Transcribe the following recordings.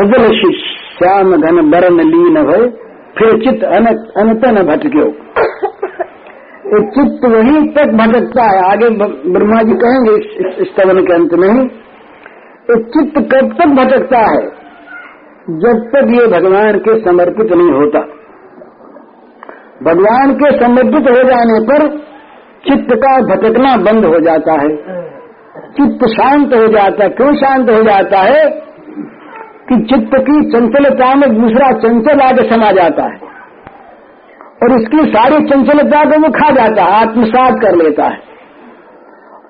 सजल शिष्य श्याम घन बरन लीन भय फिर चित्त अनत न भटक्यो चित्त वहीं तक भटकता है। आगे ब्रह्मा जी कहेंगे इस स्तवन के अंत में चित्त कब तक भटकता है? जब तक ये भगवान के समर्पित नहीं होता। भगवान के समर्पित हो जाने पर चित्त का भटकना बंद हो जाता है। चित्त शांत हो जाता है। क्यों शांत हो जाता है? कि चित्त की चंचलता में दूसरा चंचल आगे समा जाता है। और इसकी सारी चंचलता को वो खा जाता है, आत्मसात कर लेता है।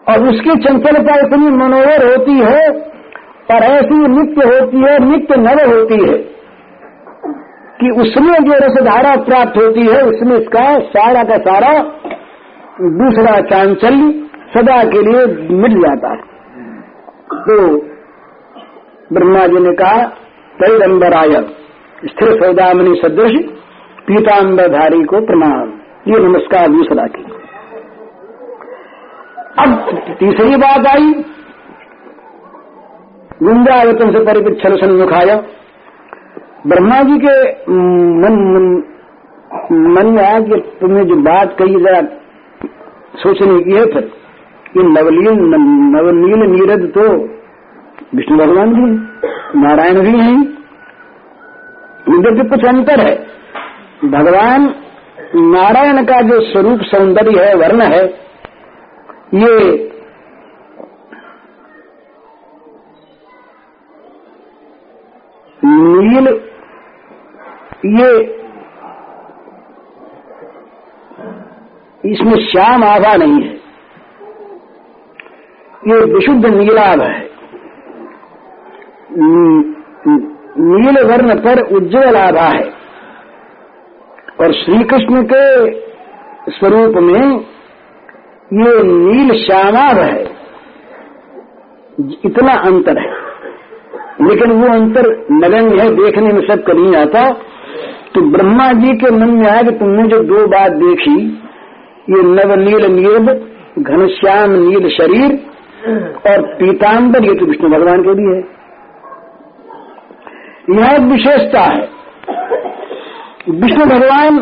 और उसकी चंचलता इतनी मनोहर होती है, और ऐसी नित्य होती है, नित्य नव होती है, कि उसमें जो रसधारा प्राप्त होती है, उसमें इसका सारा का सारा दूसरा चांचल्य सदा के लिए मिल जाता है। तो ब्रह्मा जी ने कहा तैरंबराय स्थिर सौदामनी सदृश पीताम्बरधारी को प्रणाम। ये नमस्कार दूसरा की अब तीसरी बात आई। गुंजावतन से परिपिछल सन्मुखाया ब्रह्मा जी के मन मन, मन में आया कि तुमने जो बात कही जरा सोचने की है फिर। ये नवलीन नवनील नीरद तो विष्णु भगवान भी हैं नारायण भी हैं। इनके तो कुछ अंतर है, भगवान नारायण का जो स्वरूप सौंदर्य है, वर्ण है, ये नील, ये इसमें श्याम आभा नहीं है। ये विशुद्ध नीलाभ है। नील वर्ण पर उज्जवल आभा है। और श्री कृष्ण के स्वरूप में ये नील श्यामाभ है। इतना अंतर है। लेकिन वो अंतर नगण्य है, देखने में सबका नहीं आता। तो ब्रह्मा जी के मन में आया कि तुमने जो दो बात देखी, ये नव नील नील घनश्याम नील शरीर और पीताम्बर ये तो विष्णु भगवान के भी है। यह एक विशेषता है। विष्णु भगवान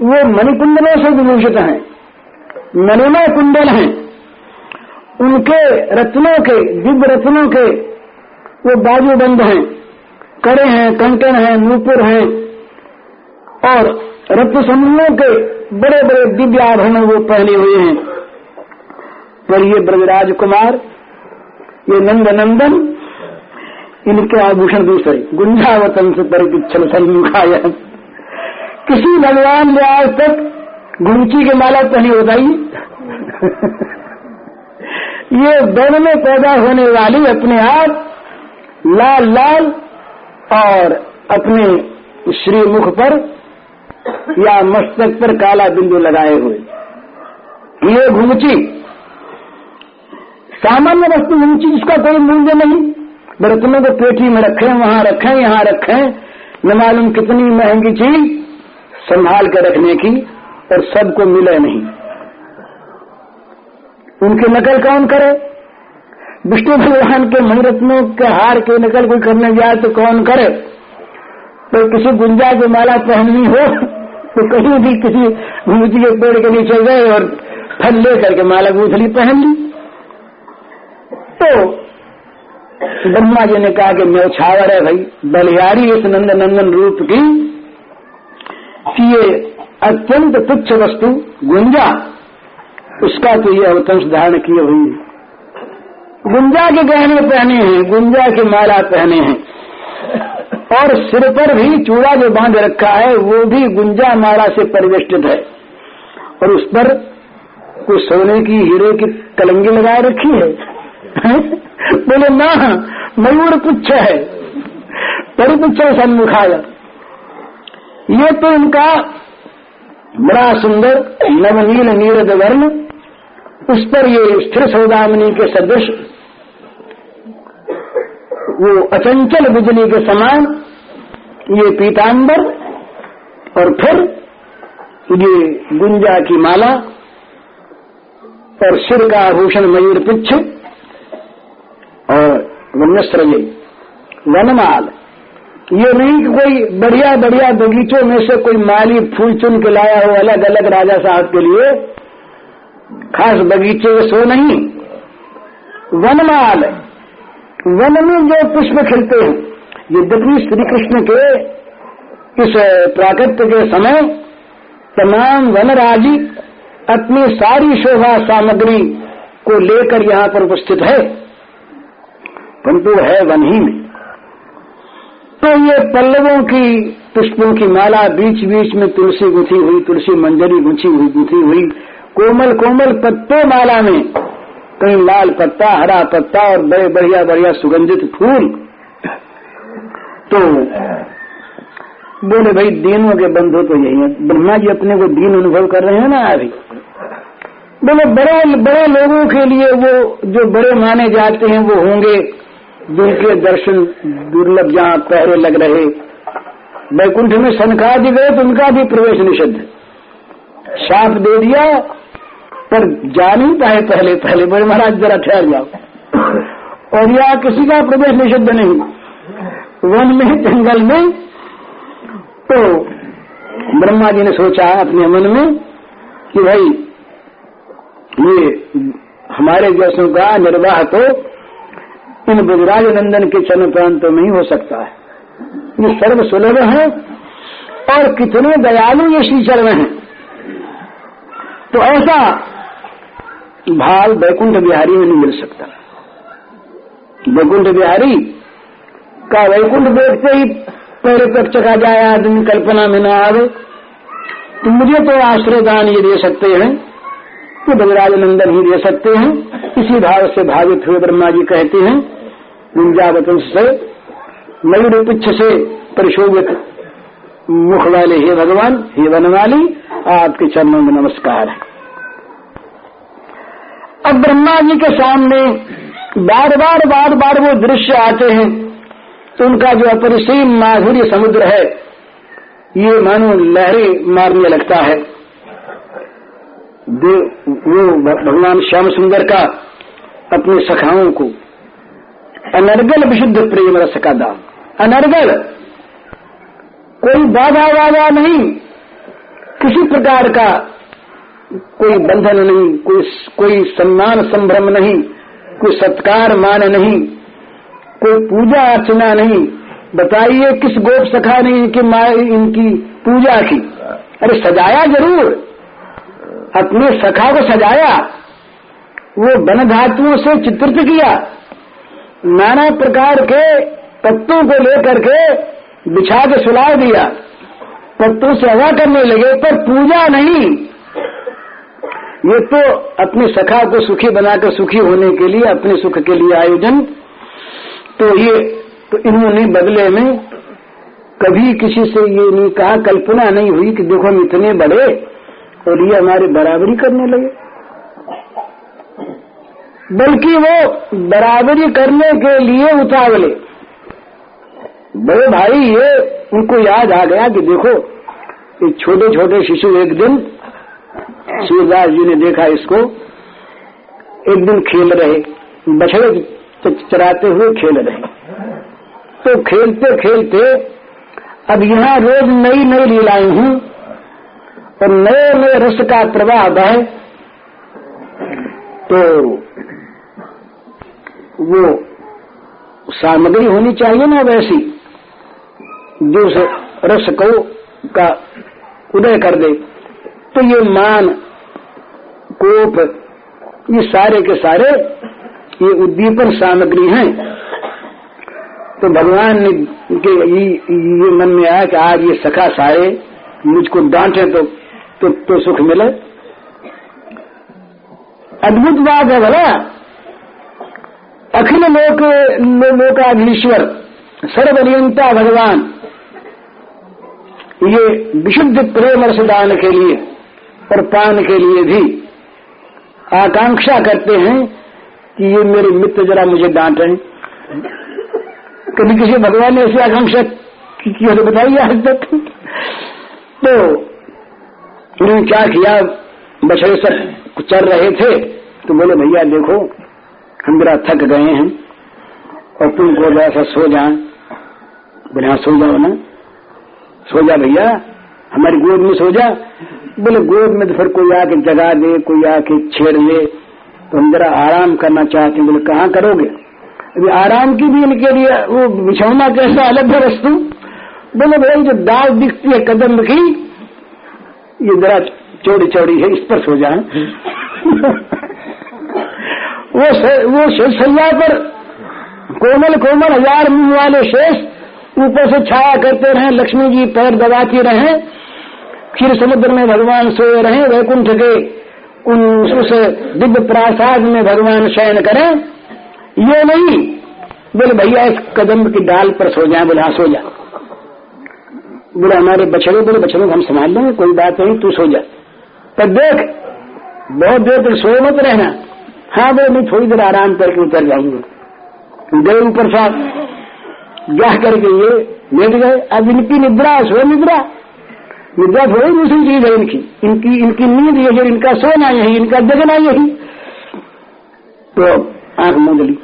वो मणिकुंडलों से विभूषित हैं मणिमय कुंडल हैं। उनके रत्नों के, दिव्य रत्नों के वो बाजूबंद हैं, कड़े हैं, कंकण हैं, नूपुर हैं और रत्न समूहों के बड़े बड़े दिव्य आभरण वो पहने हुए हैं। पर ये ब्रजराज कुमार ये नंद नंदन इनके आभूषण दूसरे। गुंजावतन से परिपिछल सन्मुखाय किसी भगवान ने आज तक घुंची की माला पहनी बताइए ये दोनों में पैदा होने वाली अपने आप लाल लाल और अपने श्रीमुख पर या मस्तक पर काला बिंदु लगाए हुए। ये घुंची सामान्य वस्तु घुंची जिसका कोई मूल्य नहीं। बर्तनों को पेटी में रखें, वहाँ रखें, यहाँ रखें। न मालूम कितनी महँगी चीज़ संभाल कर रखने की और सबको मिले नहीं। उनकी नकल कौन करे? विष्णु भगवान के मनरत्नों के हार की नकल कोई करने जाए तो कौन करे? तो किसी गुंजा की माला पहननी हो तो कहीं भी किसी घूमती के पेड़ के नीचे गए और फल ले करके माला गूथली पहन ली। तो ब्रह्मा जी ने कहा कि न्यौछावर है भाई। बलिहारी इस नंद नंदन रूप की कि ये अत्यंत तुच्छ वस्तु, गुंजा। उसका तो ये अवतंश धारण किए हुई गुंजा के गहने पहने हैं, गुंजा की माला पहने हैं। और सिर पर भी चूड़ा जो बाँध रखा है, वो भी गुंजा माला से परिवेष्टित है। और उस पर कुछ सोने की हीरे की कलंगी लगाए रखी है? बोले, ना, मयूर पुच्छ है। परिपुच्छ सन्मुखाय ये तो इनका बड़ा सुंदर नवनील नीरद वर्ण, उस पर ये स्थिर सौदामनी के सदृश, वो अचंचल बिजली के समान, ये पीताम्बर और फिर ये गुंजा की माला, और सिर का आभूषण मयूर पिच्छ। और वन्यस्त्र वनमाल ये नहीं कि कोई बढ़िया बढ़िया बगीचों में से कोई माली फूल चुन के लाया हो अलग अलग राजा साहब के लिए। खास बगीचे सो नहीं। वनमाल। वन में जो पुष्प खिलते हैं, ये यद्यपि श्री कृष्ण के इस प्राकृत्य के समय तमाम वनराजी अपनी सारी शोभा सामग्री को लेकर यहाँ पर उपस्थित है। परंतु है वन ही में। तो ये पल्लवों की, पुष्पों की माला बीच बीच में तुलसी गुथी हुई, तुलसी मंजरी गुथी हुई गुथी हुई। कोमल कोमल पत्ते माला में। कहीं लाल पत्ता, हरा पत्ता और बड़े बढ़िया बढ़िया सुगंधित फूल। तो बोले, भाई, दीनों के बंधु तो यही है। ब्रह्मा जी अपने को दीन अनुभव कर रहे हैं ना अभी? बोले, बड़े बड़े लोगों के लिए वो जो बड़े माने जाते हैं, वो होंगे। जिनके दर्शन दुर्लभ जहाँ पहरे लग रहे, वैकुंठ में सनकादि गए तो उनका भी प्रवेश निषिद्ध। साफ़ दे दिया, पर जा नहीं पाए पहले पहले बड़े महाराज, जरा ठहर जाओ। और यहाँ किसी का प्रवेश निषिद्ध नहीं। वन में, जंगल में तो ब्रह्मा जी ने सोचा अपने मन में कि भाई, ये हमारे जैसों का निर्वाह तो इन बुजराज नंदन के चरण प्रांत में ही हो सकता है। ये सर्व सुलभ है और कितने दयालु ये श्री चरण है। तो ऐसा भाव बैकुंठ बिहारी में नहीं मिल सकता। बैकुंठ बिहारी का वैकुंठ देखते ही पैर तक चका जाए आदमी कल्पना में न आवे। तो मुझे तो आश्रय दान ये दे सकते हैं तो बजराज नंदन ही दे सकते हैं। इसी भाव से भावित हुए ब्रह्मा जी कहते हैं गुंजावतंश से, मयूर पिछ से परिशोभित। मुख वाले, हे भगवान, हे वनवाली, आपके चरणों में नमस्कार। है अब ब्रह्मा जी के सामने बार बार बार बार वो दृश्य आते हैं। तो उनका जो अपरिसीम माधुर्य समुद्र है, ये मानो लहरें मारने लगता है। वो भगवान श्याम सुंदर का अपने सखाओं को अनर्गल विशुद्ध प्रेम रस का दाम अनर्गल। कोई बाधा वाधा नहीं। किसी प्रकार का कोई बंधन नहीं, कोई कोई सम्मान संभ्रम नहीं, कोई सत्कार मान नहीं, कोई पूजा अर्चना नहीं। बताइए किस गोप सखा ने इनकी माँ, इनकी पूजा की? अरे सजाया ज़रूर। अपने सखा को सजाया। वो वन धातुओं से चित्रित किया। नाना प्रकार के पत्तों को लेकर के बिछा के सुला दिया। पत्तों से हवा करने लगे, पर पूजा नहीं। ये तो अपने सखा को सुखी बनाकर सुखी होने के लिए, अपने सुख के लिए आयोजन। तो ये तो इन्होंने बदले में कभी किसी से ये नहीं कहा, कल्पना नहीं हुई कि देखो हम इतने बड़े और ये हमारे बराबरी करने लगे। बल्कि वो बराबरी करने के लिए उतावले बड़े भाई, ये उनको याद आ गया कि देखो एक छोटे छोटे शिशु एक दिन, सूरदास जी ने देखा इसको, एक दिन खेल रहे, बछड़े चराते हुए खेल रहे। तो खेलते खेलते अब यहाँ रोज नई नई लीलाएँ हूँ, और नए नए रस का प्रवाह बहे। तो वो सामग्री होनी चाहिए ना वैसी। जो रस को का उदय कर दे। तो ये मान कोप ये सारे के सारे ये उद्दीपन सामग्री हैं। तो भगवान ने के ये, ये मन में आया कि आज ये सखा सारे मुझको डांटे तो तो, तो सुख मिले। अद्भुत बात है भला। अखिल लोक, लोकाधीश्वर, सर्वनियंता भगवान। ये विशुद्ध प्रेम रसदान के लिए और पान के लिए भी आकांक्षा करते हैं कि ये मेरे मित्र जरा मुझे डांट। रहे कभी किसी भगवान ने ऐसी आकांक्षा की हो तो बताइए आज तक। तो उन्होंने क्या किया? बछड़े सब चल रहे थे तो बोले, भैया देखो हम जरा थक गए हैं और तुम तुमको जैसा सो जाए। बोले हाँ सो जाओ ना। सो जा भैया, हमारी गोद में सो जा। बोले, गोद में तो फिर कोई आके जगा दे, कोई आके छेड़ ले तो हम जरा आराम करना चाहते हैं। बोले, कहाँ करोगे? अभी आराम की भी इनके लिए वो बिछौना कैसा अलग है वस्तु। बोले, भाई, जो दाग दिखती है, कदम की ये जरा चौड़ी चौड़ी है, इस पर सो जाए। वो से, वो सैया पर कोमल कोमल हज़ार मुँह वाले शेष ऊपर से छाया करते रहे लक्ष्मी जी पैर दबाती रहे फिर समुद्र में भगवान सोए रहे वैकुंठ के उन उस दिव्य प्रासाद में भगवान शयन करें। ये नहीं बोले भैया इस कदम की डाल पर सो जाए बोले हाँ सो जा। बोले हमारे बछड़े बोले बछड़े हम संभाल लेंगे कोई बात नहीं तू सो जा। पर देख बहुत देर तक सो मत रहना। हाँ बोले मैं थोड़ी देर आराम करके उतर जाऊँगा। गए ऊपर साहब जा करके ये लेट गए। अब इनकी निद्रा सो निद्रा। निद्रा थोड़ी दूसरी चीज़ है इनकी। इनकी इनकी नींद यही, इनका सोना यही, इनका जगना यही। तो आँख मूंद ली।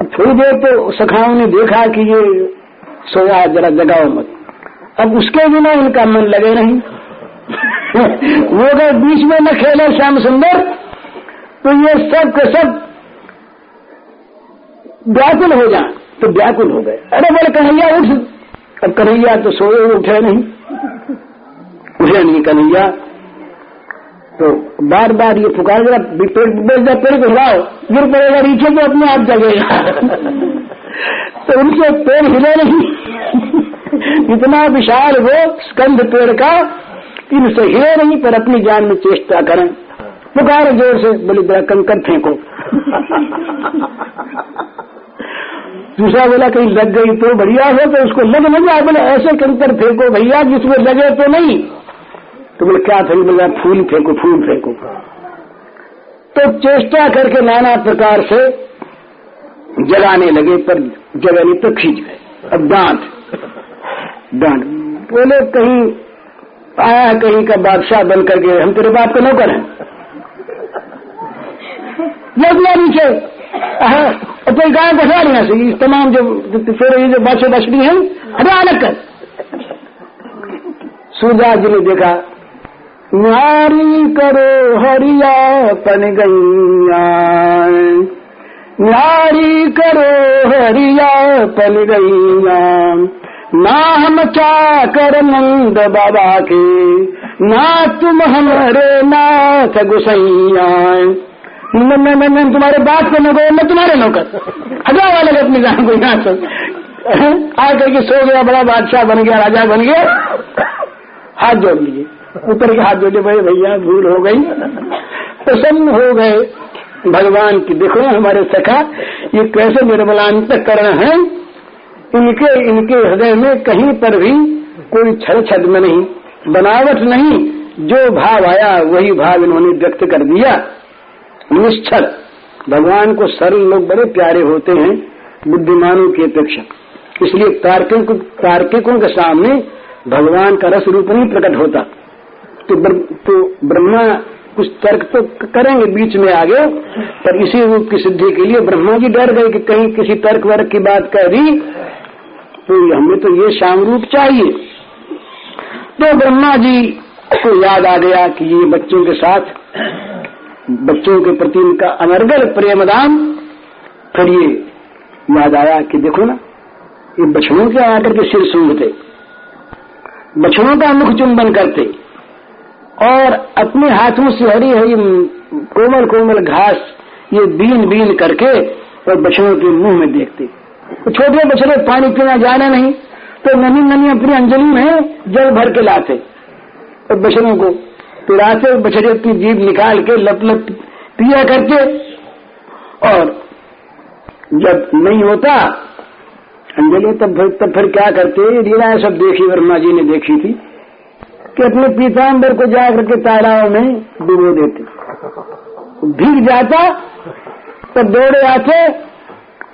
अब थोड़ी देर तो सखाओं ने देखा कि ये सोया जरा जगाओ मत। अब उसके बिना इनका मन लगे नहीं। वो अगर बीच में न खेले, श्याम सुंदर तो ये सब के सब व्याकुल हो जाए तो व्याकुल हो गए। अरे बोले, कन्हैया, उठ। अब कन्हैया तो सोए उठे नहीं। उठे नहीं कन्हैया। तो बार बार ये पुकार जरा पेड़ पेड़ को हिलाओ। गिर पड़ेगा, नीचे तो अपने आप जगेगा। तो उनके पेड़ हिले नहीं। इतना विशाल वो स्कंध पेड़ का, इनसे हिले नहीं, पर अपनी जान में चेष्टा करें। पुकार ज़ोर से, बोले जरा कंकर फेंको। दूसरा बोला, कहीं लग गई तो बढ़िया हो तो उसको लग न जाए। बोले, ऐसे कंकर फेंको भैया जिसमें लगे तो नहीं। तो बोले, क्या फेंक बोला, फूल फेंको फूल फेंको। तो चेष्टा करके नाना प्रकार से जगाने लगे, पर जगह तो खींच गए। अब डांट डांट बोले, कहीं आया, कहीं का बादशाह बन करके, हम तेरे बाप को नौकर हैं। लगना नीचे और गाय बसा लेना तमाम जो फिर ये जो बच्चे बछड़ी है, हटा अलग कर। सूरज जी ने देखा, नारी करो हरिया पन गैया नारी करो हरिया पन गैया ना हम क्या कर नंद बाबा के, ना तुम हमारे नाथ गुसैया। मैं मैं मैं मैं तुम्हारे बात को नौकर मैं तुम्हारे नौकर। हजाओ वाले अपनी जान को यहाँ से। आ करके सो गया, बड़ा बादशाह बन गया, राजा बन गया। हाथ जोड़ लीजिए ऊपर के हाथ जोड़े भाई, भैया, भूल हो गई। प्रसन्न हो गए। भगवान की, देखो हमारे सखा, ये कैसे निर्मलांत करण है। इनके इनके हृदय में कहीं पर भी कोई छल छद्म नहीं, बनावट नहीं। जो भाव आया, वही भाव इन्होंने व्यक्त कर दिया। निश्चल भगवान को सरल लोग बड़े प्यारे होते हैं बुद्धिमानों की अपेक्षा। इसलिए तार्किक तार्किकों के सामने भगवान का रस रूप नहीं प्रकट होता। तो, बर, तो ब्रह्मा कुछ तर्क तो करेंगे बीच में आगे पर इसी रूप की सिद्धि के लिए ब्रह्मा जी डर गए कि कहीं किसी तर्क वर्क की बात कह दी तो हमें तो ये शाम रूप चाहिए। तो ब्रह्मा जी को याद आ गया कि ये बच्चों के साथ बच्चों के प्रति उनका अनर्गल प्रेमदान फिर ये याद आया कि देखो ना, ये बछड़ों के आकर के सिर सूंघते, बछड़ों का मुख चुंबन करते, और अपने हाथों से हरी हरी कोमल कोमल घास ये बीन बीन करके और बछड़ों के मुँह में देखते। तो छोटे बछड़े पानी पीना जाना नहीं तो ननी ननी अपनी अंजलि में जल भर के लाते, और बछड़ों को पिलाते बछड़े की जीभ निकाल के लप लप पिया करते और जब नहीं होता अंजलि तब फिर तब फिर क्या करते लीला सब देखी, वर्मा जी ने देखी थी, कि अपने पीताम्बर को जाकर के तालाब में डुबो देते। भीग जाता, तब दौड़े आते,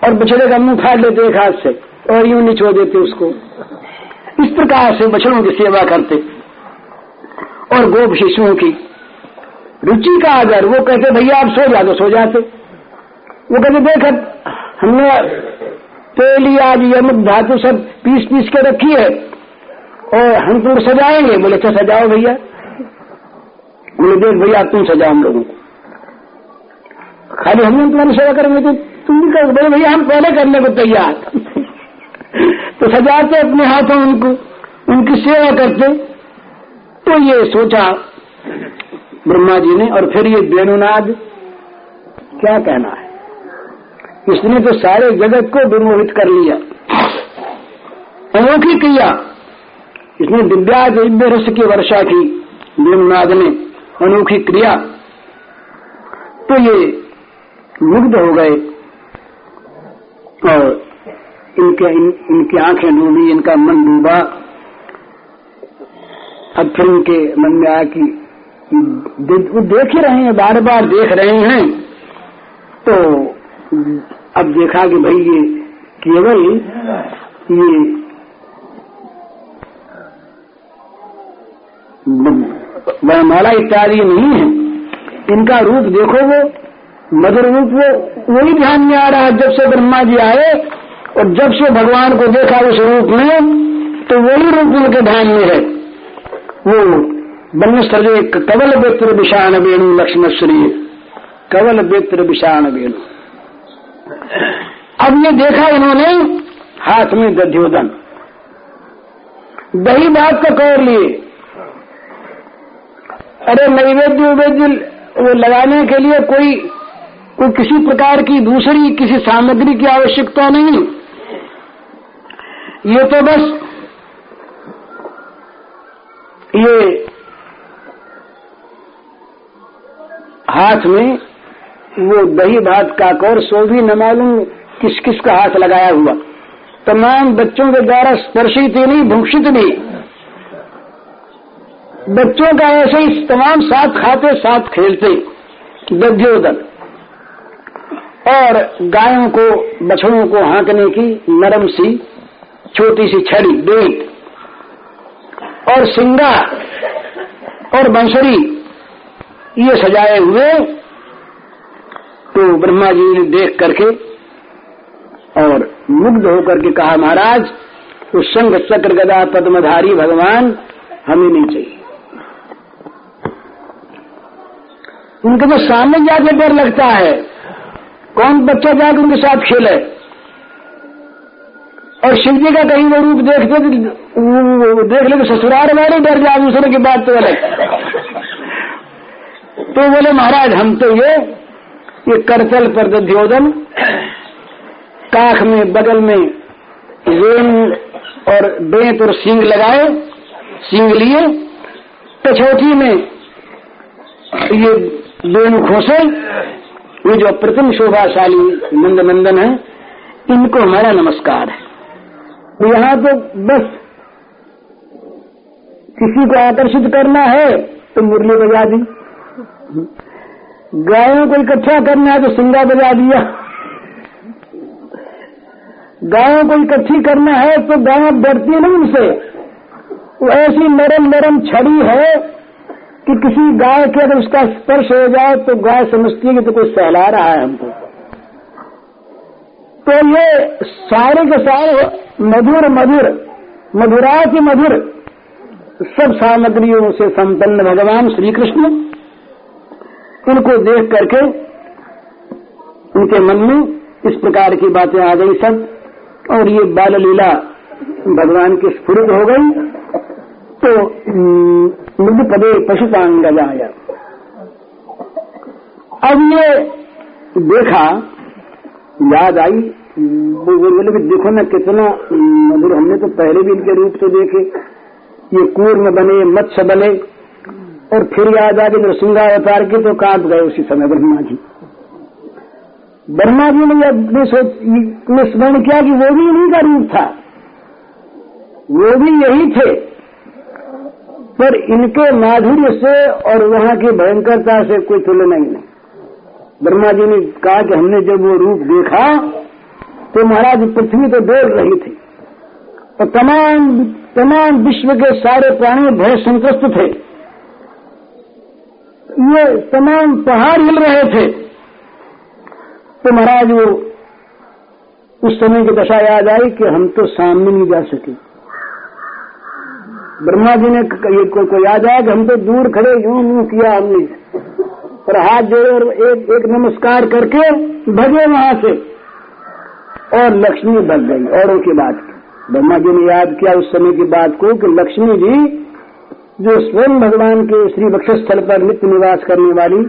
और बछड़े का मुँह फाड़ लेते एक हाथ से, और यूँ निचो देते उसको। इस प्रकार से बछड़ों की सेवा करते। और गोप शिशुओं की रुचि का आदर। वो कहते, भैया, आप सो जा तो सो जाते। वो कहते, देख हमने तेली, आज यमुक, धातु सब पीस पीस के रखी है और हम तुम सजाएँगे। बोले अच्छा सजाओ भैया। बोले, देख भैया तुम सजाओ हम लोगों को। खाली हम तुम्हारी सेवा करेंगे तो तुम भी करो बोले, भैया, हम पहले करने को तैयार। तो सजाते अपने हाथों उनको, उनकी सेवा करते। तो ये सोचा ब्रह्मा जी ने और फिर ये वेणुनाद क्या कहना है? इसने तो सारे जगत को विमोहित कर लिया। अनोखी किया इसने दिव्या दिव्य रस की वर्षा की वेणुनाद ने अनोखी क्रिया। तो ये मुग्ध हो गए और इनके इन, इनकी आँखें डूबी इनका मन डूबा। अब फिर उनके मन में आया कि वो देख ही रहे हैं बार बार देख रहे हैं। तो अब देखा कि भाई ये केवल ये वनमाला इत्यादि नहीं है। इनका रूप देखो वो, मधुर रूप वो, वही ध्यान में आ रहा है। जब से ब्रह्मा जी आए और जब से भगवान को देखा उस रूप में तो वही रूप उनके ध्यान में है। वो बन सजे कवल बेत्र विषाण वेणु लक्ष्मण श्री कवल बेत्र विषाण वेणु। अब ये देखा इन्होंने, हाथ में दध्योदन। दही बात का कौर लिए अरे नैवेद्य उवेद्य वो लगाने के लिए कोई कोई किसी प्रकार की दूसरी किसी सामग्री की आवश्यकता नहीं। ये तो बस ये हाथ में वो दही भात का कौर सो भी न मालूम किस किस का हाथ लगाया हुआ। तमाम बच्चों के द्वारा स्पर्शित ही नहीं भूषित नहीं बच्चों का ऐसे ही तमाम साथ खाते, साथ खेलते दध्योदन और गायों को, बछड़ों को हाँकने की नरम सी, छोटी सी छड़ी बेट और सिंगा और बंसरी ये सजाए हुए तो ब्रह्मा जी ने देख करके और मुग्ध होकर के कहा, महाराज, उस संघ चक्र गदा पद्मधारी भगवान हमें नहीं चाहिए। उनके तो सामने जाके डर लगता है। कौन बच्चा जाके उनके साथ खेले? और शिव जी का कहीं वो रूप देखते देख ले तो ससुराल वाले डर जाए, दूसरे की बात तो अलग। तो बोले, महाराज, हम तो ये ये करतल पर दध्योदन काख में, बगल में रेन और बेंत और सींग लगाए, सींग लिए पछौटी में ये दोनों खोसे, ये जो अप्रतिम शोभाशाली नंद नंदन है, इनको हमारा नमस्कार है। तो यहाँ तो बस किसी को आकर्षित करना है तो मुरली बजा दी। गायों को इकट्ठा करना है तो सिंगा बजा दिया। गायों को इकट्ठी करना है तो गाय डरती नहीं उनसे। वो ऐसी नरम नरम छड़ी है कि किसी गाय के अगर उसका स्पर्श हो जाए तो गाय समझती है कि तो कोई सहला रहा है हमको। तो ये सारे के सारे मधुर मधुर मधुरा की मधुर सब सामग्रियों से संपन्न भगवान श्री कृष्ण उनको देख करके उनके मन में इस प्रकार की बातें आ गई सब, और ये बाल लीला भगवान की स्फुरित हो गई। तो मृद पदे पशुपांग अब ये देखा याद आई? बोले कि देखो ना कितना मधुर हमने तो पहले भी इनके रूप से देखे। ये कूर्म बने, मत्स्य बने। और फिर याद आ गई नरसिंगा अवतार के तो काँप गए उसी समय ब्रह्मा जी। ब्रह्मा जी ने अपने स्मरण किया कि वो भी इन्हीं का रूप था। वो भी यही थे। पर इनके माधुर्य से और वहाँ की भयंकरता से कोई तुलना ही। नहीं ब्रह्मा जी ने कहा कि हमने जब वो रूप देखा तो महाराज पृथ्वी तो डोल रही थी। और तमाम तमाम विश्व के सारे प्राणी भय संतुष्ट थे। ये तमाम पहाड़ हिल रहे थे। तो महाराज वो उस समय की दशा याद आई कि हम तो सामने नहीं जा सके। ब्रह्मा जी ने ये को, को याद आया कि हम तो दूर खड़े यूँ यूँ किया हमने। और हाथ जोड़े और एक एक नमस्कार करके भगे वहाँ से। और लक्ष्मी भग गई, औरों की बात की। ब्रह्मा जी ने याद किया उस समय की बात को कि लक्ष्मी जी, जो स्वयं भगवान के श्री वक्षस्थल पर नित्य निवास करने वाली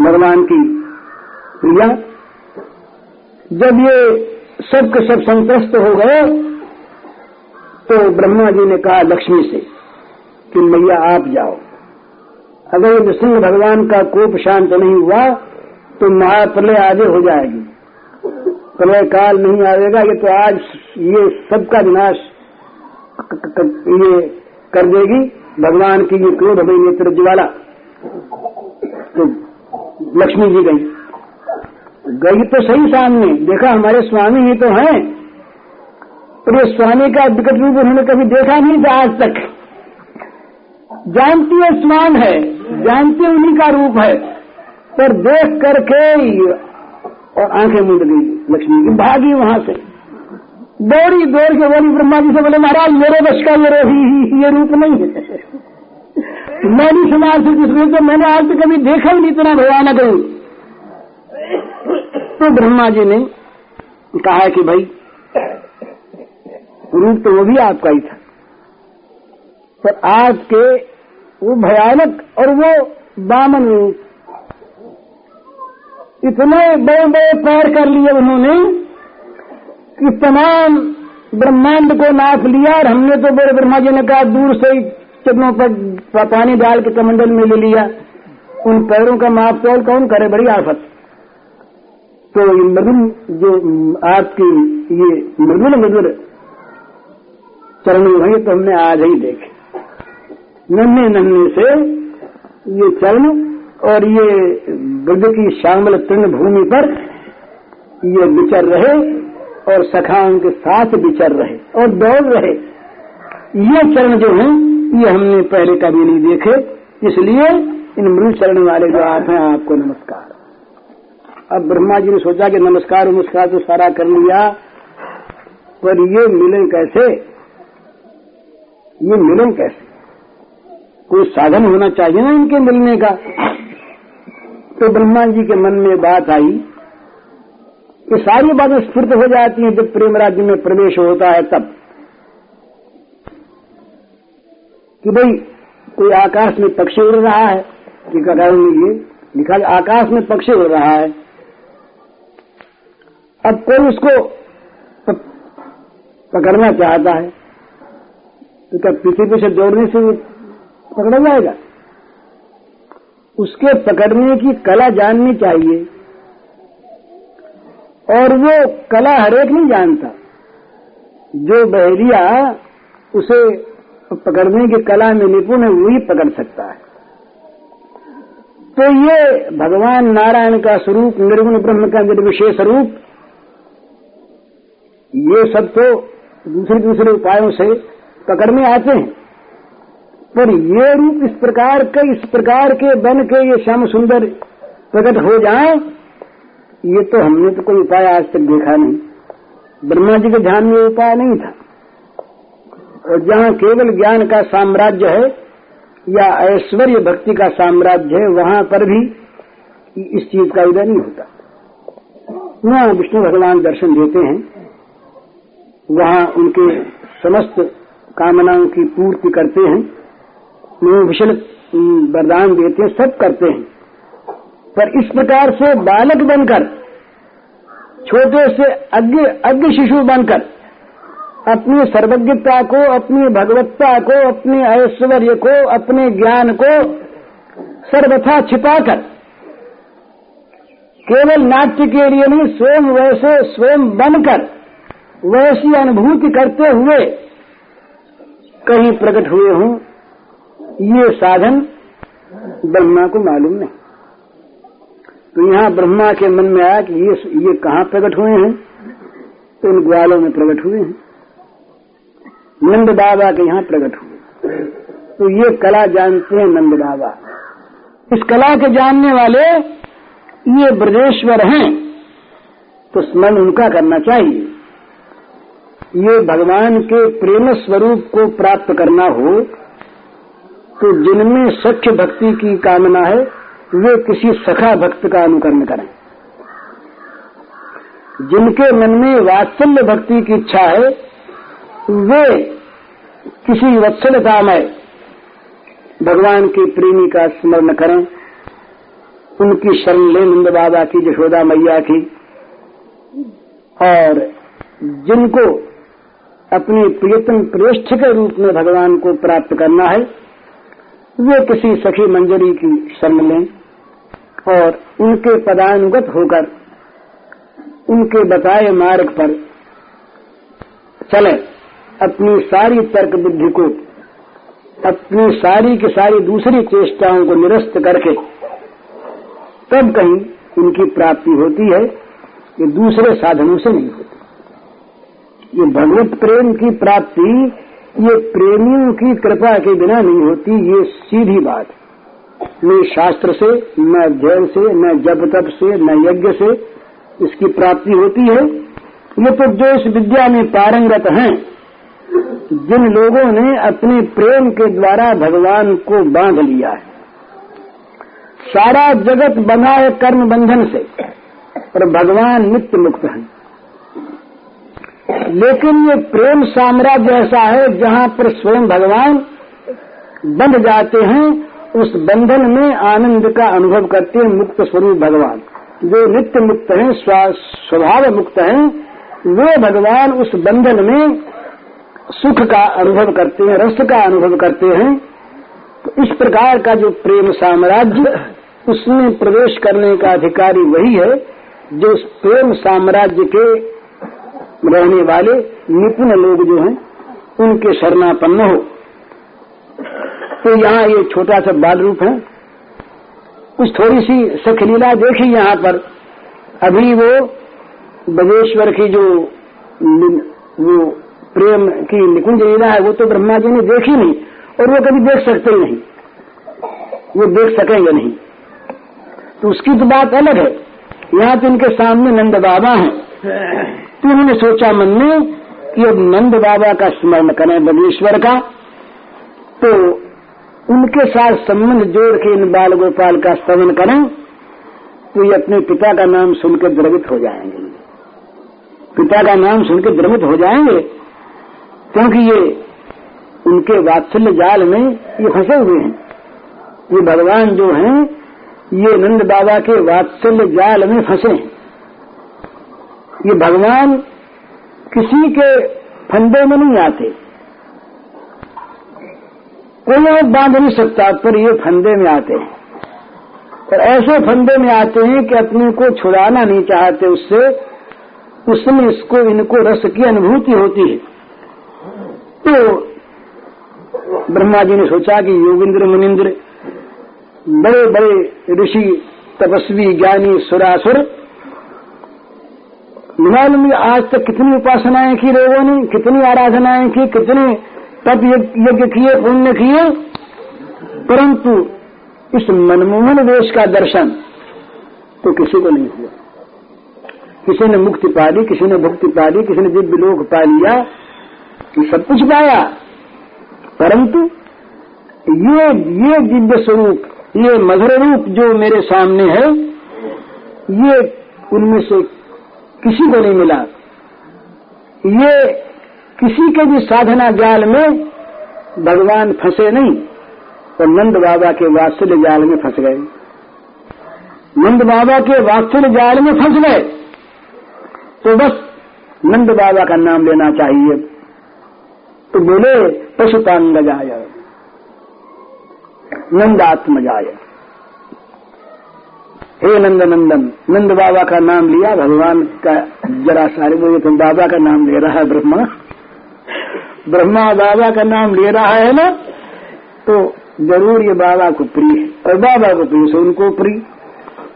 भगवान की प्रिया, जब ये सब के सब संतस्त हो गए तो ब्रह्मा जी ने कहा लक्ष्मी से कि मैया आप जाओ। अगर विष्णु भगवान का कोप शांत नहीं हुआ तो महाप्रलय आगे हो जाएगी। प्रलय काल नहीं आएगा, ये तो आज ये सबका विनाश ये कर देगी भगवान की ये क्रोध भई नेत्र ज्वाला तो लक्ष्मी जी गई। गई तो सही सामने, देखा हमारे स्वामी ही तो हैं, पर ये स्वामी का विकट रूप उन्होंने कभी देखा नहीं था आज तक। जानती है, स्वान है। जानती उन्हीं का रूप है। पर देख करके और आँखें मूंद गई लक्ष्मी की। भागी वहाँ से। दौड़ी, दौड़ के बोली ब्रह्मा जी से बोले, महाराज, मेरे बस का ये ये रूप नहीं है। मैं नहीं समाज से जिस रूप मैंने आज तक कभी देखा ही नहीं, इतना भयानक रूप तो ब्रह्मा जी ने कहा कि भाई, रूप तो वो भी आपका ही था। पर आज के वो भयानक और वो बामन। इतने बड़े बड़े पैर कर लिए उन्होंने कि तमाम ब्रह्मांड को नाप लिया और हमने तो बड़े ब्रह्मा जी ने कहा, दूर से ही चरणों पर पानी डाल के कमंडल में ले लिया। उन पैरों का माप तोल कौन करे? बड़ी आफत। तो ये मधुर, जो आपकी ये मधुर मधुर चरण वही तो हमने आज ही देखे। नन्हे नन्हे से ये चरण और ये बुद्ध की श्यामल तृण भूमि पर ये विचर रहे और सखाओं के साथ विचर रहे और दौड़ रहे। ये चरण जो है, ये हमने पहले कभी नहीं देखे। इसलिए इन मृत चरण वाले जो आप हैं, आपको नमस्कार। अब ब्रह्मा जी ने सोचा कि नमस्कार नमस्कार तो सारा कर लिया, पर ये मिले कैसे? ये मिले कैसे? कोई साधन होना चाहिए ना इनके मिलने का। तो ब्रह्मा जी के मन में बात आई कि सारी बातें स्फूर्त हो जाती हैं, जब प्रेम राज्य में प्रवेश होता है तब। कि भाई, कोई आकाश में पक्षी उड़ रहा है, कि कगार में ये, लिखा आकाश में पक्षी उड़ रहा है। अब कोई उसको पकड़ना चाहता है तो क्या पीछे पीछे दौड़ने से पकड़ा जाएगा। उसके पकड़ने की कला जाननी चाहिए। और वो कला हरेक नहीं जानता। जो बहरिया उसे पकड़ने की कला में निपुण है वही पकड़ सकता है। तो ये भगवान नारायण का स्वरूप, निर्गुण ब्रह्म का निर्विशेष रूप, ये सब तो दूसरे दूसरे उपायों से पकड़ने आते हैं। पर ये रूप इस प्रकार के, इस प्रकार के बन के ये श्याम सुंदर प्रकट हो जाए, ये तो हमने तो कोई उपाय आज तक देखा नहीं। ब्रह्मा जी के ध्यान में उपाय नहीं था। और जहाँ केवल ज्ञान का साम्राज्य है, या ऐश्वर्य भक्ति का साम्राज्य है, वहाँ पर भी इस चीज़ का उदय नहीं होता। वहाँ विष्णु भगवान दर्शन देते हैं। वहाँ उनके समस्त कामनाओं की पूर्ति करते हैं। विषल वरदान देते हैं, सब करते हैं। पर इस प्रकार से बालक बनकर, छोटे से अज्ञ अज्ञ शिशु बनकर, अपनी सर्वज्ञता को, अपनी भगवत्ता को, अपने ऐश्वर्य को, अपने ज्ञान को सर्वथा छिपाकर, केवल नाट्य के लिए नहीं, स्वयं वैसे, स्वयं बनकर, वैसी अनुभूति करते हुए कहीं प्रकट हुए हों। ये साधन ब्रह्मा को मालूम नहीं। तो यहाँ ब्रह्मा के मन में आया कि ये ये कहाँ प्रकट हुए हैं? तो इन ग्वालों में प्रकट हुए हैं। नंद बाबा के यहाँ प्रकट हुए। तो ये कला जानते हैं नंद बाबा। इस कला के जानने वाले ये ब्रजेश्वर हैं तो स्मरण उनका करना चाहिए। ये भगवान के प्रेम स्वरूप को प्राप्त करना हो तो जिनमें सख्य भक्ति की कामना है, वे किसी सखा भक्त का अनुकरण करें। जिनके मन में वात्सल्य भक्ति की इच्छा है, वे किसी वत्सलता में भगवान के प्रेमी का स्मरण करें। उनकी शरण ले नंद बाबा की जशोदा मैया की, और जिनको अपने प्रियतम, प्रेष्ठ के रूप में भगवान को प्राप्त करना है वे किसी सखी मंजरी की शरण लें और उनके पदानुगत होकर उनके बताए मार्ग पर चले। अपनी सारी तर्क बुद्धि को, अपनी सारी की सारी दूसरी चेष्टाओं को निरस्त करके तब कहीं उनकी प्राप्ति होती है, ये दूसरे साधनों से नहीं होती। ये भगवत प्रेम की प्राप्ति ये प्रेमियों की कृपा के बिना नहीं होती, ये सीधी बात। न शास्त्र से, न अध्ययन से, न जप तप से, न यज्ञ से इसकी प्राप्ति होती है। ये तो जो इस विद्या में पारंगत हैं। जिन लोगों ने अपने प्रेम के द्वारा भगवान को बाँध लिया है। सारा जगत बना है कर्म बंधन से और भगवान नित्य मुक्त हैं। लेकिन ये प्रेम साम्राज्य ऐसा है जहाँ पर स्वयं भगवान बंध जाते हैं, उस बंधन में आनंद का अनुभव करते हैं मुक्त स्वरूप भगवान। जो नित्य मुक्त हैं स्वभाव मुक्त हैं, वे भगवान उस बंधन में सुख का अनुभव करते हैं, रस का अनुभव करते हैं। तो इस प्रकार का जो प्रेम साम्राज्य, उसमें प्रवेश करने का अधिकारी वही है, जो प्रेम साम्राज्य के रहने वाले निपुण लोग जो हैं, उनके शरणापन्न हो। तो यहाँ ये छोटा सा बाल रूप है। कुछ थोड़ी सी सखलीला देखी यहाँ पर। अभी वो बजेश्वर की जो वो प्रेम की निकुंज लीला है, वो तो ब्रह्मा जी ने देखी नहीं और वो कभी देख सकते ही नहीं। वो देख सकेंगे नहीं? तो उसकी तो बात अलग है। यहाँ तो इनके सामने नंद बाबा हैं। तो उन्होंने सोचा मन में कि अब नंद बाबा का स्मरण करें बगेश्वर का तो उनके साथ संबंध जोड़ के इन बाल गोपाल का स्तवन करें तो ये अपने पिता का नाम सुनकर द्रवित हो जाएँगे। पिता का नाम सुनकर द्रवित हो जाएँगे, क्योंकि ये उनके वात्सल्य जाल में ये फंसे हुए हैं। ये भगवान जो हैं, ये नंद बाबा के वात्सल्य जाल में फंसे हैं। ये भगवान किसी के फंदे में नहीं आते। कोई और बाँध नहीं सकता, पर ये फंदे में आते हैं। और ऐसे फंदे में आते हैं कि अपने को छुड़ाना नहीं चाहते उससे उसमें इसको, इनको रस की अनुभूति होती है। तो ब्रह्मा जी ने सोचा कि योगिंद्र मुनिंद्र बड़े बड़े ऋषि, तपस्वी, ज्ञानी, सुरासुर मालूम आज तक कितनी उपासनाएँ की लोगों ने, कितनी आराधनाएँ की, कितने तप यज्ञ किए, पुण्य किए। परंतु इस मनमोहन वेश का दर्शन तो किसी को नहीं हुआ। किसी ने मुक्ति पा ली, किसी ने भुक्ति पा ली, किसी ने दिव्य लोक पा लिया, ये सब कुछ पाया। परंतु ये ये दिव्य स्वरूप, ये मधुर रूप जो मेरे सामने है, ये उनमें से किसी को नहीं मिला। ये किसी के भी साधना जाल में भगवान फंसे नहीं और नंद बाबा के वात्सल्य जाल में फंस गए। नंद बाबा के वात्सल्य जाल में फंस गए। तो बस नंद बाबा का नाम लेना चाहिए। तो बोले पशुपांग जाय नंदात्मजाय। हे नंद नंदन नंद बाबा का नाम लिया, भगवान का जरा सारे बोले, तुम बाबा का नाम ले रहा है ब्रह्मा? ब्रह्मा बाबा का नाम ले रहा है ना? तो ज़रूर ये बाबा को प्रिय और बाबा को प्रिय से उनको प्रिय।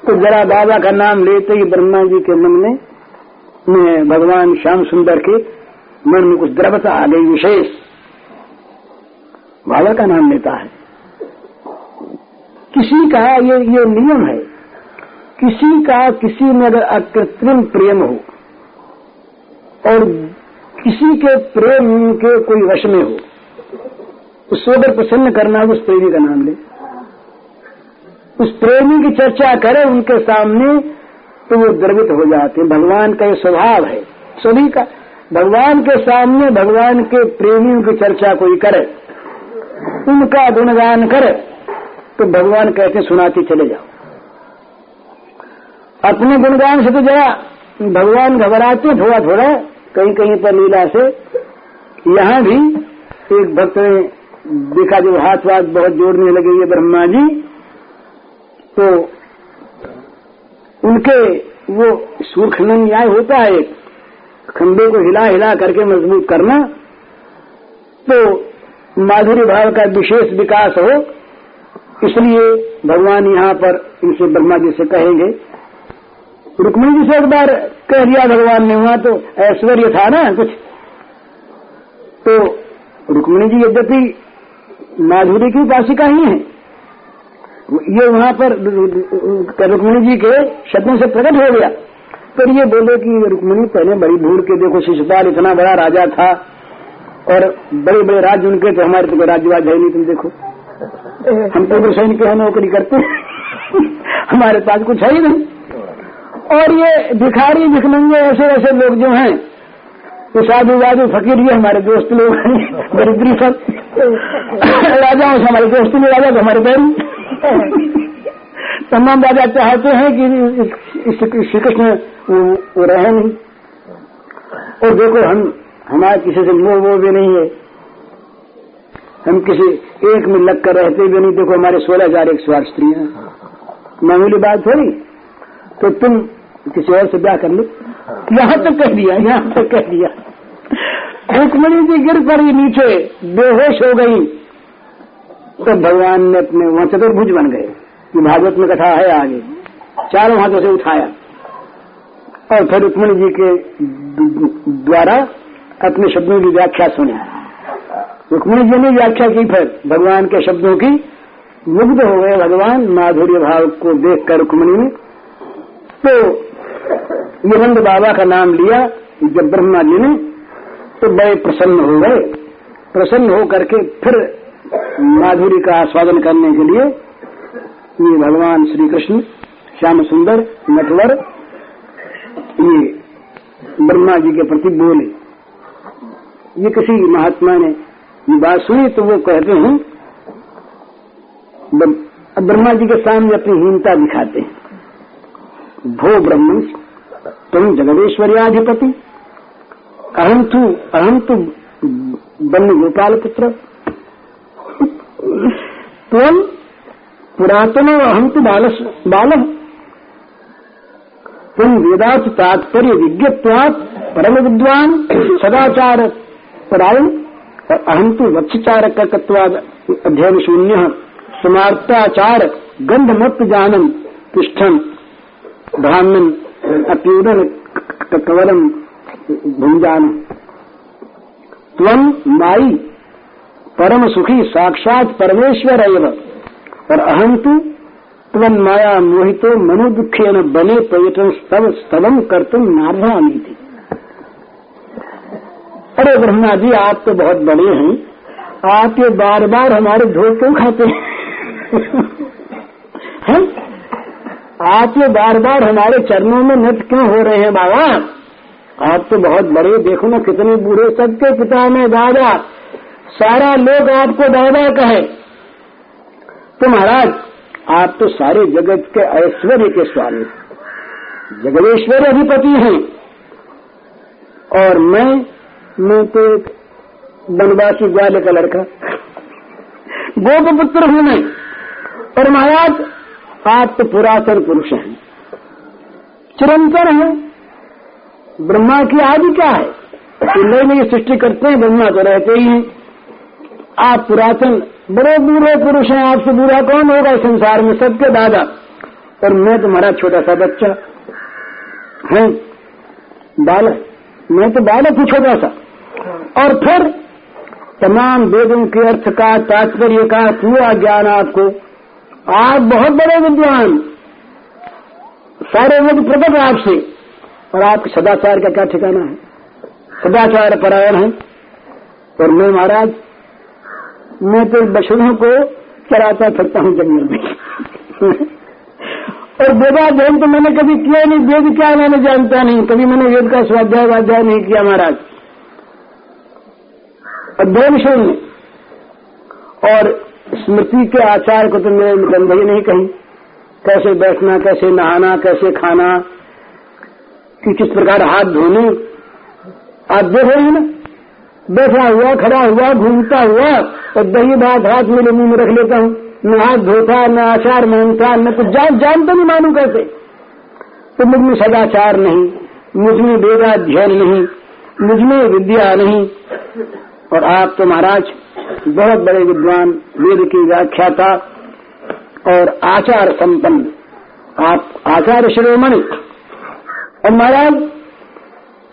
तो जरा बाबा का नाम लेते ही ब्रह्मा जी के मन में में भगवान श्याम सुंदर के मन में कुछ द्रवता आ गई विशेष। बाबा का नाम लेता है। किसी का ये ये नियम है किसी का किसी में अगर अकृत्रिम प्रेम हो और किसी के प्रेम के कोई वश में हो, उसको अगर प्रसन्न करना उस प्रेमी का नाम ले। उस प्रेमी की चर्चा करे उनके सामने तो वो द्रवित हो जाते हैं। भगवान का ये स्वभाव है। सभी का, भगवान के सामने भगवान के प्रेमियों की चर्चा कोई करे, उनका गुणगान करे तो भगवान कहते सुनाते चले जाओ। अपने गुणगान से तो जरा भगवान घबराते थोड़ा थोड़ा, कहीं कहीं पर लीला से। यहाँ भी एक भक्त ने देखा, जो हाथ वाथ बहुत जोड़ने लगे ये ब्रह्मा जी तो उनके वो सूर्खनन न्याय होता है एक खंबे को हिला हिला करके मज़बूत करना तो माधुरी भाव का विशेष विकास हो, इसलिए भगवान यहाँ पर इनसे ब्रह्मा जी से कहेंगे रुक्मिणी जी से एक बार कह दिया भगवान ने हुआ तो ऐश्वर्य था ना कुछ। तो रुक्मिणी जी यद्यपि माधुरी की उपासिका ही है, ये वहाँ पर रुक्मिणी जी के शब्दों से प्रकट हो गया। फिर ये बोले कि रुक्मिणी, पहले बड़ी भूल के देखो, शिशुपाल इतना बड़ा राजा था, और बड़े बड़े राज्य उनके थे हमारे तो राज्यवाज है नहीं, तुम देखो। हम तो सैनिक है, नौकरी करते हमारे पास कुछ है ही नहीं। और ये भिखारी, भिखमंगे ऐसे ऐसे लोग जो हैं तो साधु वाधु फकीर ये हमारे दोस्त लोग हैं दरिद्री सब राजाओं से हमारे दोस्त नहीं, राजा तो हमारे पैर। तमाम राजा चाहते हैं कि श्री कृष्ण वो रहे नहीं। और देखो हम, हमारे किसी से मोह वो भी नहीं है। हम किसी एक में लग कर रहते भी नहीं। देखो हमारे सोलह हज़ार एक सौ स्त्रियाँ। मामूली बात थोड़ी? तो तुम किसी और से ब्याह कर लो। यहाँ तक कह दिया, यहाँ तक कह दिया। रुक्मणी जी गिर पड़ी नीचे बेहोश हो गई। तो भगवान ने अपने वहाँ चतुर्भुज बन गए ये भागवत में कथा है आगे। चारों हाथों से उठाया। और फिर रुक्मणी जी के द्वारा अपने शब्दों की व्याख्या सुनी। रुक्मणी जी ने व्याख्या की फिर, भगवान के शब्दों की। मुग्ध हो गए भगवान, माधुर्य भाव को देखकर रुक्मणी ने तो यमंद बाबा का नाम लिया जब ब्रह्मा जी ने तो बड़े प्रसन्न हो गए। प्रसन्न हो करके फिर माधुरी का आस्वादन करने के लिए ये भगवान श्री कृष्ण श्याम सुंदर, नटवर, ये ब्रह्मा जी के प्रति बोले। ये किसी महात्मा ने ये बात सुनी तो वो कहते हैं ब्रह्मा जी के सामने अपनी हीनता दिखाते हैं। भो ब्रह्म तुम जगदेश्वर्याधिपति। अहम तू अहम तू बन्न गोपाल पुत्र। तुम पुरातन अहम तु बाल। तुम वेदात तात्पर्य विज्ञत्वात परम विद्वान सदाचार परायण और अहम तु वत्सचारकत्वाद अध्ययन शून्य समार्ताचार गंधमत जानम तिष्ठन। ब्राह्मण अप्यूदन कवलम भुंजान। त्वम माई परम सुखी साक्षात परमेश्वर एव। और अहम तु त्वन माया मोहितो मनु दुखे न बने पर्यटन स्तव स्तवम कर तुम नार्भामी थी अरे ब्रह्मा जी, आप तो बहुत बड़े हैं। आप ये बार बार हमारे धो क्यों खाते हैं? आप ये बार बार हमारे चरणों में नृत्य क्यों हो रहे हैं बाबा? आप तो बहुत बड़े, देखो ना कितने बूढ़े, सबके पिता में दादा। सारा लोग आपको दादा कहे। तो महाराज, आप तो सारे जगत के ऐश्वर्य के स्वामी जगदेश्वर अधिपति हैं। और मैं मैं तो एक बनवासी ग्वाल का लड़का। गोप पुत्र हूँ मैं। और महाराज आप तो पुरातन पुरुष हैं। चिरंतर हैं। ब्रह्मा की आदि क्या है? नई नई सृष्टि करते हैं, ब्रह्मा तो रहते ही हैं। आप पुरातन, बड़े बूढ़े पुरुष हैं, आपसे बुरा कौन होगा संसार में? सबके दादा। और मैं तुम्हारा छोटा सा बच्चा है। बालक, मैं तो बालक हूँ छोटा सा और फिर, तमाम वेदों के अर्थ का तात्पर्य का पूरा ज्ञान आपको। आप बहुत बड़े विद्वान। सारे लोग प्रकट आपसे। और आपके सदाचार का क्या ठिकाना है? सदाचार परायण है। और मैं महाराज, मैं तो बछड़ों को चराता फिरता हूँ जंगल में। और वेदाध्ययन तो मैंने कभी किया नहीं, वेद क्या मैंने जानता नहीं। कभी मैंने वेद का स्वाध्याय वाध्याय नहीं किया महाराज। अध्ययन शून्य। और स्मृति के आचार को तो मेरे निबंध ही नहीं कहीं। कैसे बैठना, कैसे नहाना, कैसे खाना, कि किस प्रकार हाथ धोने। आप देख रहे हैं ना? बैठा हुआ, खड़ा हुआ, घूमता हुआ, और दही भात हाथ मेरे मुँह में रख लेता हूँ। न हाथ धोता, न आचार मानता न कुछ। जान जानते नहीं मानू कैसे? तो मुझमें सदाचार नहीं, मुझमें वेदाध्ययन नहीं, मुझमें विद्या नहीं। और आप तो महाराज बहुत बड़े विद्वान वेद की व्याख्याता और आचार संपन्न। आप आचार्य शिरोमणि और महाराज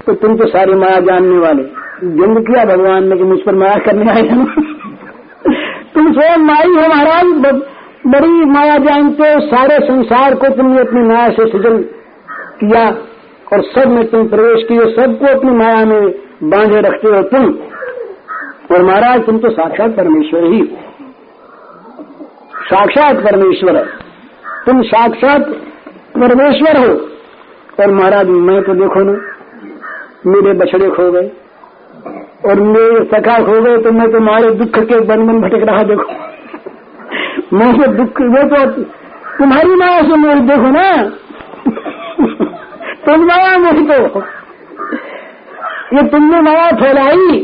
तो तुम तो सारी माया जानने वाले। जन्म किया भगवान ने कि मुझ पर माया करने आए हैं। तुम स्वयं माई हो महाराज। बड़ी माया जानते हो, सारे संसार को तुमने अपनी माया से सृजन किया और सब में तुम प्रवेश किए, सबको अपनी माया में बांधे रखते हो तुम। और महाराज, तुम तो साक्षात परमेश्वर ही हो। साक्षात परमेश्वर तुम साक्षात परमेश्वर हो। और महाराज, मैं तो देखो ना, मेरे बछड़े खो गए। और मेरे सखा खो गए तो मैं तुम्हारे दुख के बन बन भटक रहा देखो। मैं तो दुख वो तो तुम्हारी माया से मैं देखो ना। तुम माया नहीं तो ये तुमने माया फैलाई।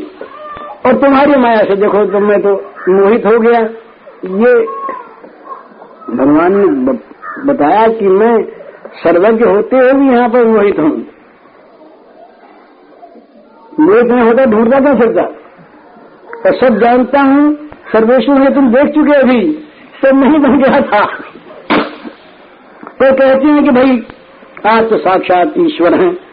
और तुम्हारी माया से देखो तो मैं तो मोहित हो गया। ये भगवान ने बताया कि मैं सर्वज्ञ होते हुए भी यहाँ पर मोहित हूँ। मोहित नहीं होता, ढूंढता क्या सकता और सब जानता हूँ, सर्वेश्वर ने तुम देख चुके अभी सब नहीं बन गया था। तो कहते हैं कि भाई, आप तो साक्षात ईश्वर हैं।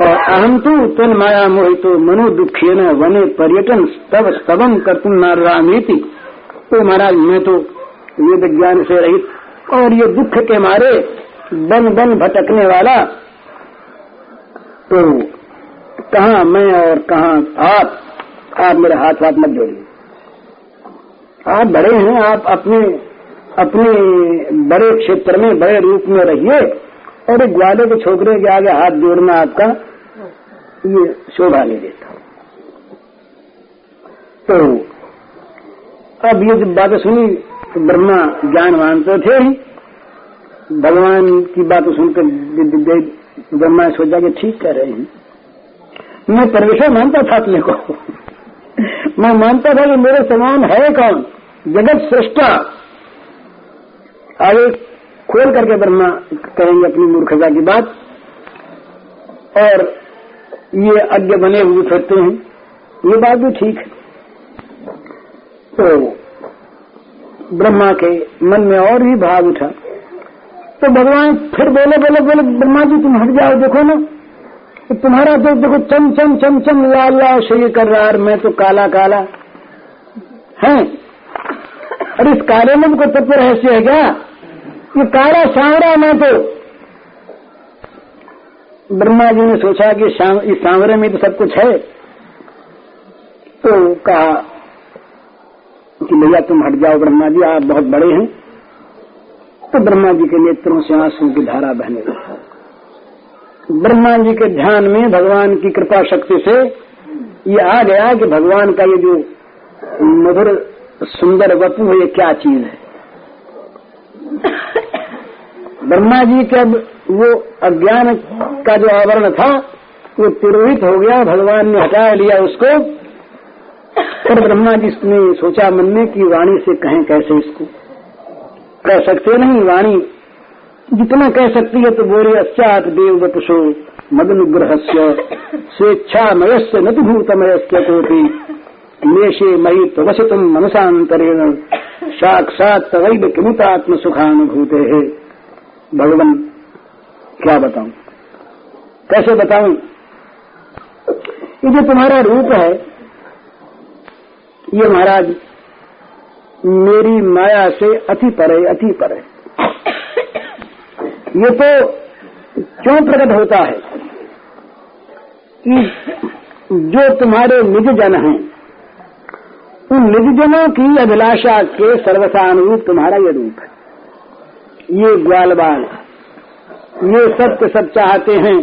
और अहम तो तन माया मोहितो मनो दुखी न वने पर्यटन तब स्तवम कर तुम नारामीति तो महाराज, मैं तो ये विज्ञान से रहित और ये दुख के मारे बन बन भटकने वाला। तो कहा मैं और कहा आप? आप मेरे हाथ हाथ मत जोड़िए। आप बड़े हैं, आप अपने अपने बड़े क्षेत्र में, बड़े रूप में रहिए। और एक ग्वाले के छोकरे के आगे हाथ जोड़ना आपका, ये शोभा नहीं देता। तो अब ये जब बातें सुनी तो ब्रह्मा ज्ञानवान तो थे ही। भगवान की बात सुनकर ब्रह्मा ने सोचा कि ठीक कह रहे हैं। मैं परमेश्वर मानता था अपने को। मैं मानता था कि मेरे समान है कौन? जगत सृष्टा। आगे खोल करके ब्रह्मा कहेंगे अपनी मूर्खता की बात, और ये अज्ञ बने हुए फिरते हैं, ये बात भी ठीक है। तो ब्रह्मा के मन में और भी भाव उठा। तो भगवान फिर बोले बोले बोले, ब्रह्मा जी, तुम हट जाओ, देखो ना। तो तुम्हारा तो देखो, चम चम चम चम, लाल लाल शरीर कर रहा है मैं तो काला काला। है? और इस काले में कोई तत्व रहस्य है क्या? ये काला सांवरा मैं तो ब्रह्मा जी ने सोचा कि इस सांवरे में तो सब कुछ है। तो कहा कि भैया तुम हट जाओ ब्रह्मा जी, आप बहुत बड़े हैं। तो ब्रह्मा जी के नेत्रों से आँसू की धारा बहने लगी। ब्रह्मा जी के ध्यान में भगवान की कृपा शक्ति से ये आ गया कि भगवान का ये जो मधुर, सुंदर वपु है, ये क्या चीज़ है? ब्रह्मा जी के वो अज्ञान का जो आवरण था, वो तिरोहित हो गया, भगवान ने हटा लिया उसको। और ब्रह्मा जी ने सोचा मन में कि वाणी से कहें कैसे इसको? कह सकते नहीं वाणी। जितना कह सकती है तो बोले अश्चात देव वपुषो मदनुग्रह स्वेच्छामय से न भूतमयस्य कोटि मई तुम मनसांतरेण साक्षात तवैव किमुतात्म सुखानुभूते है भगवान, क्या बताऊँ? कैसे बताऊँ? ये जो तुम्हारा रूप है, ये महाराज, मेरी माया से अति पर अति पर। ये तो क्यों प्रकट होता है कि जो तुम्हारे निज जन हैं, उन निज जनों की अभिलाषा के सर्वसानुरूप तुम्हारा ये रूप है। ये ग्वाल बाल ये सब के सब चाहते हैं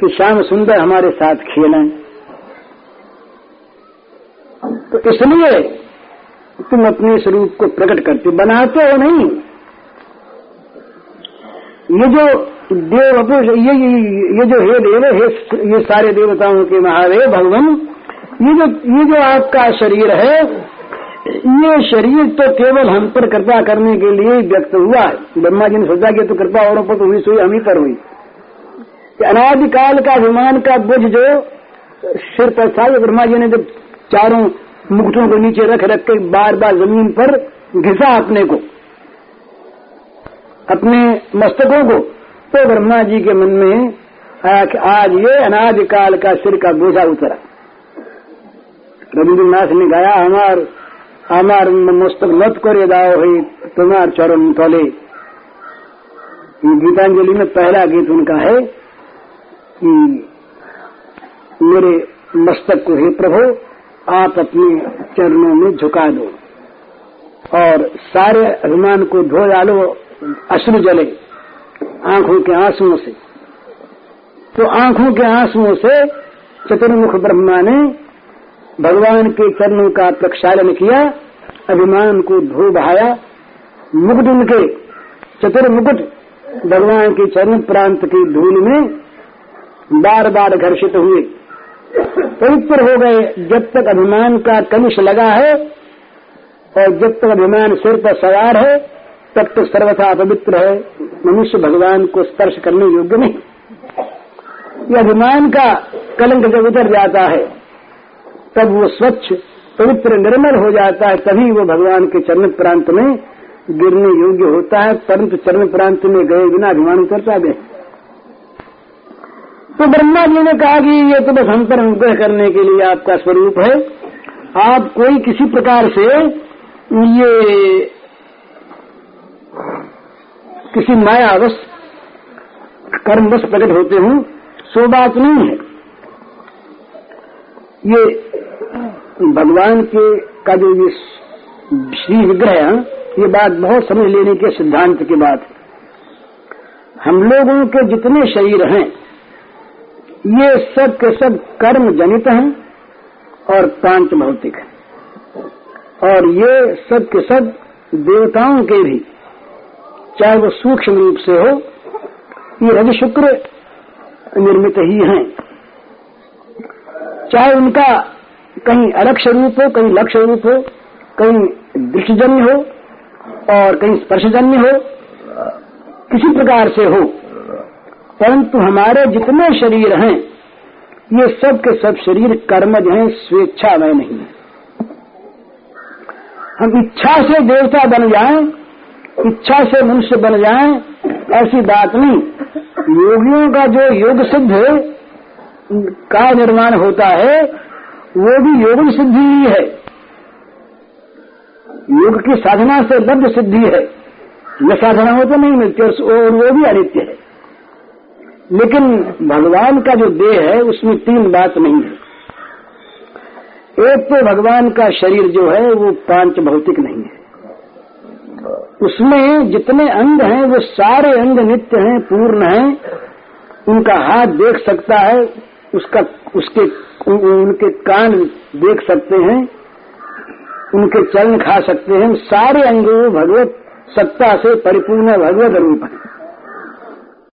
कि श्याम सुंदर हमारे साथ खेलें। तो इसलिए तुम अपने स्वरूप को प्रकट करते बनाते हो नहीं। ये जो देव ये, ये ये जो हे देव हे ये सारे देवताओं के महादेव भगवान ये जो ये जो आपका शरीर है ये शरीर तो केवल हम पर कृपा करने के लिए ही व्यक्त हुआ है। ब्रह्मा जी ने सोचा कि तो कृपा औरों पर तो हुई सोई हम ही पर हुई। अनादिकाल का अभिमान का बुझ जो सिर पर था ब्रह्मा जी ने जब चारों मुकुटों को नीचे रख रख के बार बार ज़मीन पर घिसा अपने को, अपने मस्तकों को तो ब्रह्मा जी के मन में आया कि आज ये अनादिकाल का सिर का बोझा उतरा। रविन्द्रनाथ ने गाया, हमार हमार मस्तक मत करे दाओ है तुम्हार चरण तले गीतांजलि में पहला गीत उनका है कि मेरे मस्तक को हे प्रभु आप अपने चरणों में झुका दो। और सारे अभिमान को धो डालो, अश्रु जले आँखों के आंसुओं से। तो आँखों के आंसुओं से चतुर्मुख ब्रह्मा ने भगवान के चरणों का प्रक्षालन किया, अभिमान को धो बहाया। मुकुट उनके चतुर्मुकुट भगवान के चरण प्रांत की धूल में बार बार घर्षित हुए। पवित्र हो गए, जब तक अभिमान का कनिश लगा है और जब तक अभिमान सिर पर सवार है, तब तो सर्वथा पवित्र है। मनुष्य भगवान को स्पर्श करने योग्य नहीं। यह अभिमान का कलंक जब उतर जाता है तब वो स्वच्छ, पवित्र, निर्मल हो जाता है, तभी वो भगवान के चरण प्रांत में गिरने योग्य होता है, परंतु चरण प्रांत में गए बिना अभिमान उतरता गए तो ब्रह्मा जी ने कहा कि ये तो बस हम अनुग्रह करने के लिए आपका स्वरूप है। आप कोई किसी प्रकार से ये किसी मायावश, कर्मवश प्रकट होते हूँ, सो बात नहीं है। ये भगवान के का जो ये श्री विग्रह ये बात बहुत समझ लेने के सिद्धांत की बात हम लोगों के जितने शरीर हैं, ये सब के सब कर्म जनित हैं और पाँच भौतिक हैं। और ये सब के सब देवताओं के भी, चाहे वो सूक्ष्म रूप से हो, ये रवि शुक्र निर्मित ही हैं। चाहे उनका कहीं अलक्ष रूप हो, कहीं लक्ष्य रूप हो, कहीं दृष्टिजन्य हो और कहीं स्पर्शजन्य हो, किसी प्रकार से हो। परंतु हमारे जितने शरीर हैं, ये सब के सब शरीर कर्मज हैं स्वेच्छा में नहीं है। हम इच्छा से देवता बन जाएँ, इच्छा से मनुष्य बन जाए, ऐसी बात नहीं। योगियों का जो योग सिद्ध का निर्माण होता है वो भी योग सिद्धि ही है। योग की साधना से लब्ध सिद्धि है। यह साधना हो तो नहीं मिलती और वो भी अनित्य है। लेकिन भगवान का जो देह है, उसमें तीन बात नहीं है। एक तो भगवान का शरीर जो है, वो पाँच भौतिक नहीं है। उसमें जितने अंग हैं, वो सारे अंग नित्य हैं, पूर्ण हैं। उनका हाथ देख सकता है उसका, उसके उनके कान देख सकते हैं, उनके चरण खा सकते हैं, सारे अंगों भगवत सत्ता से परिपूर्ण भगवत रूप है।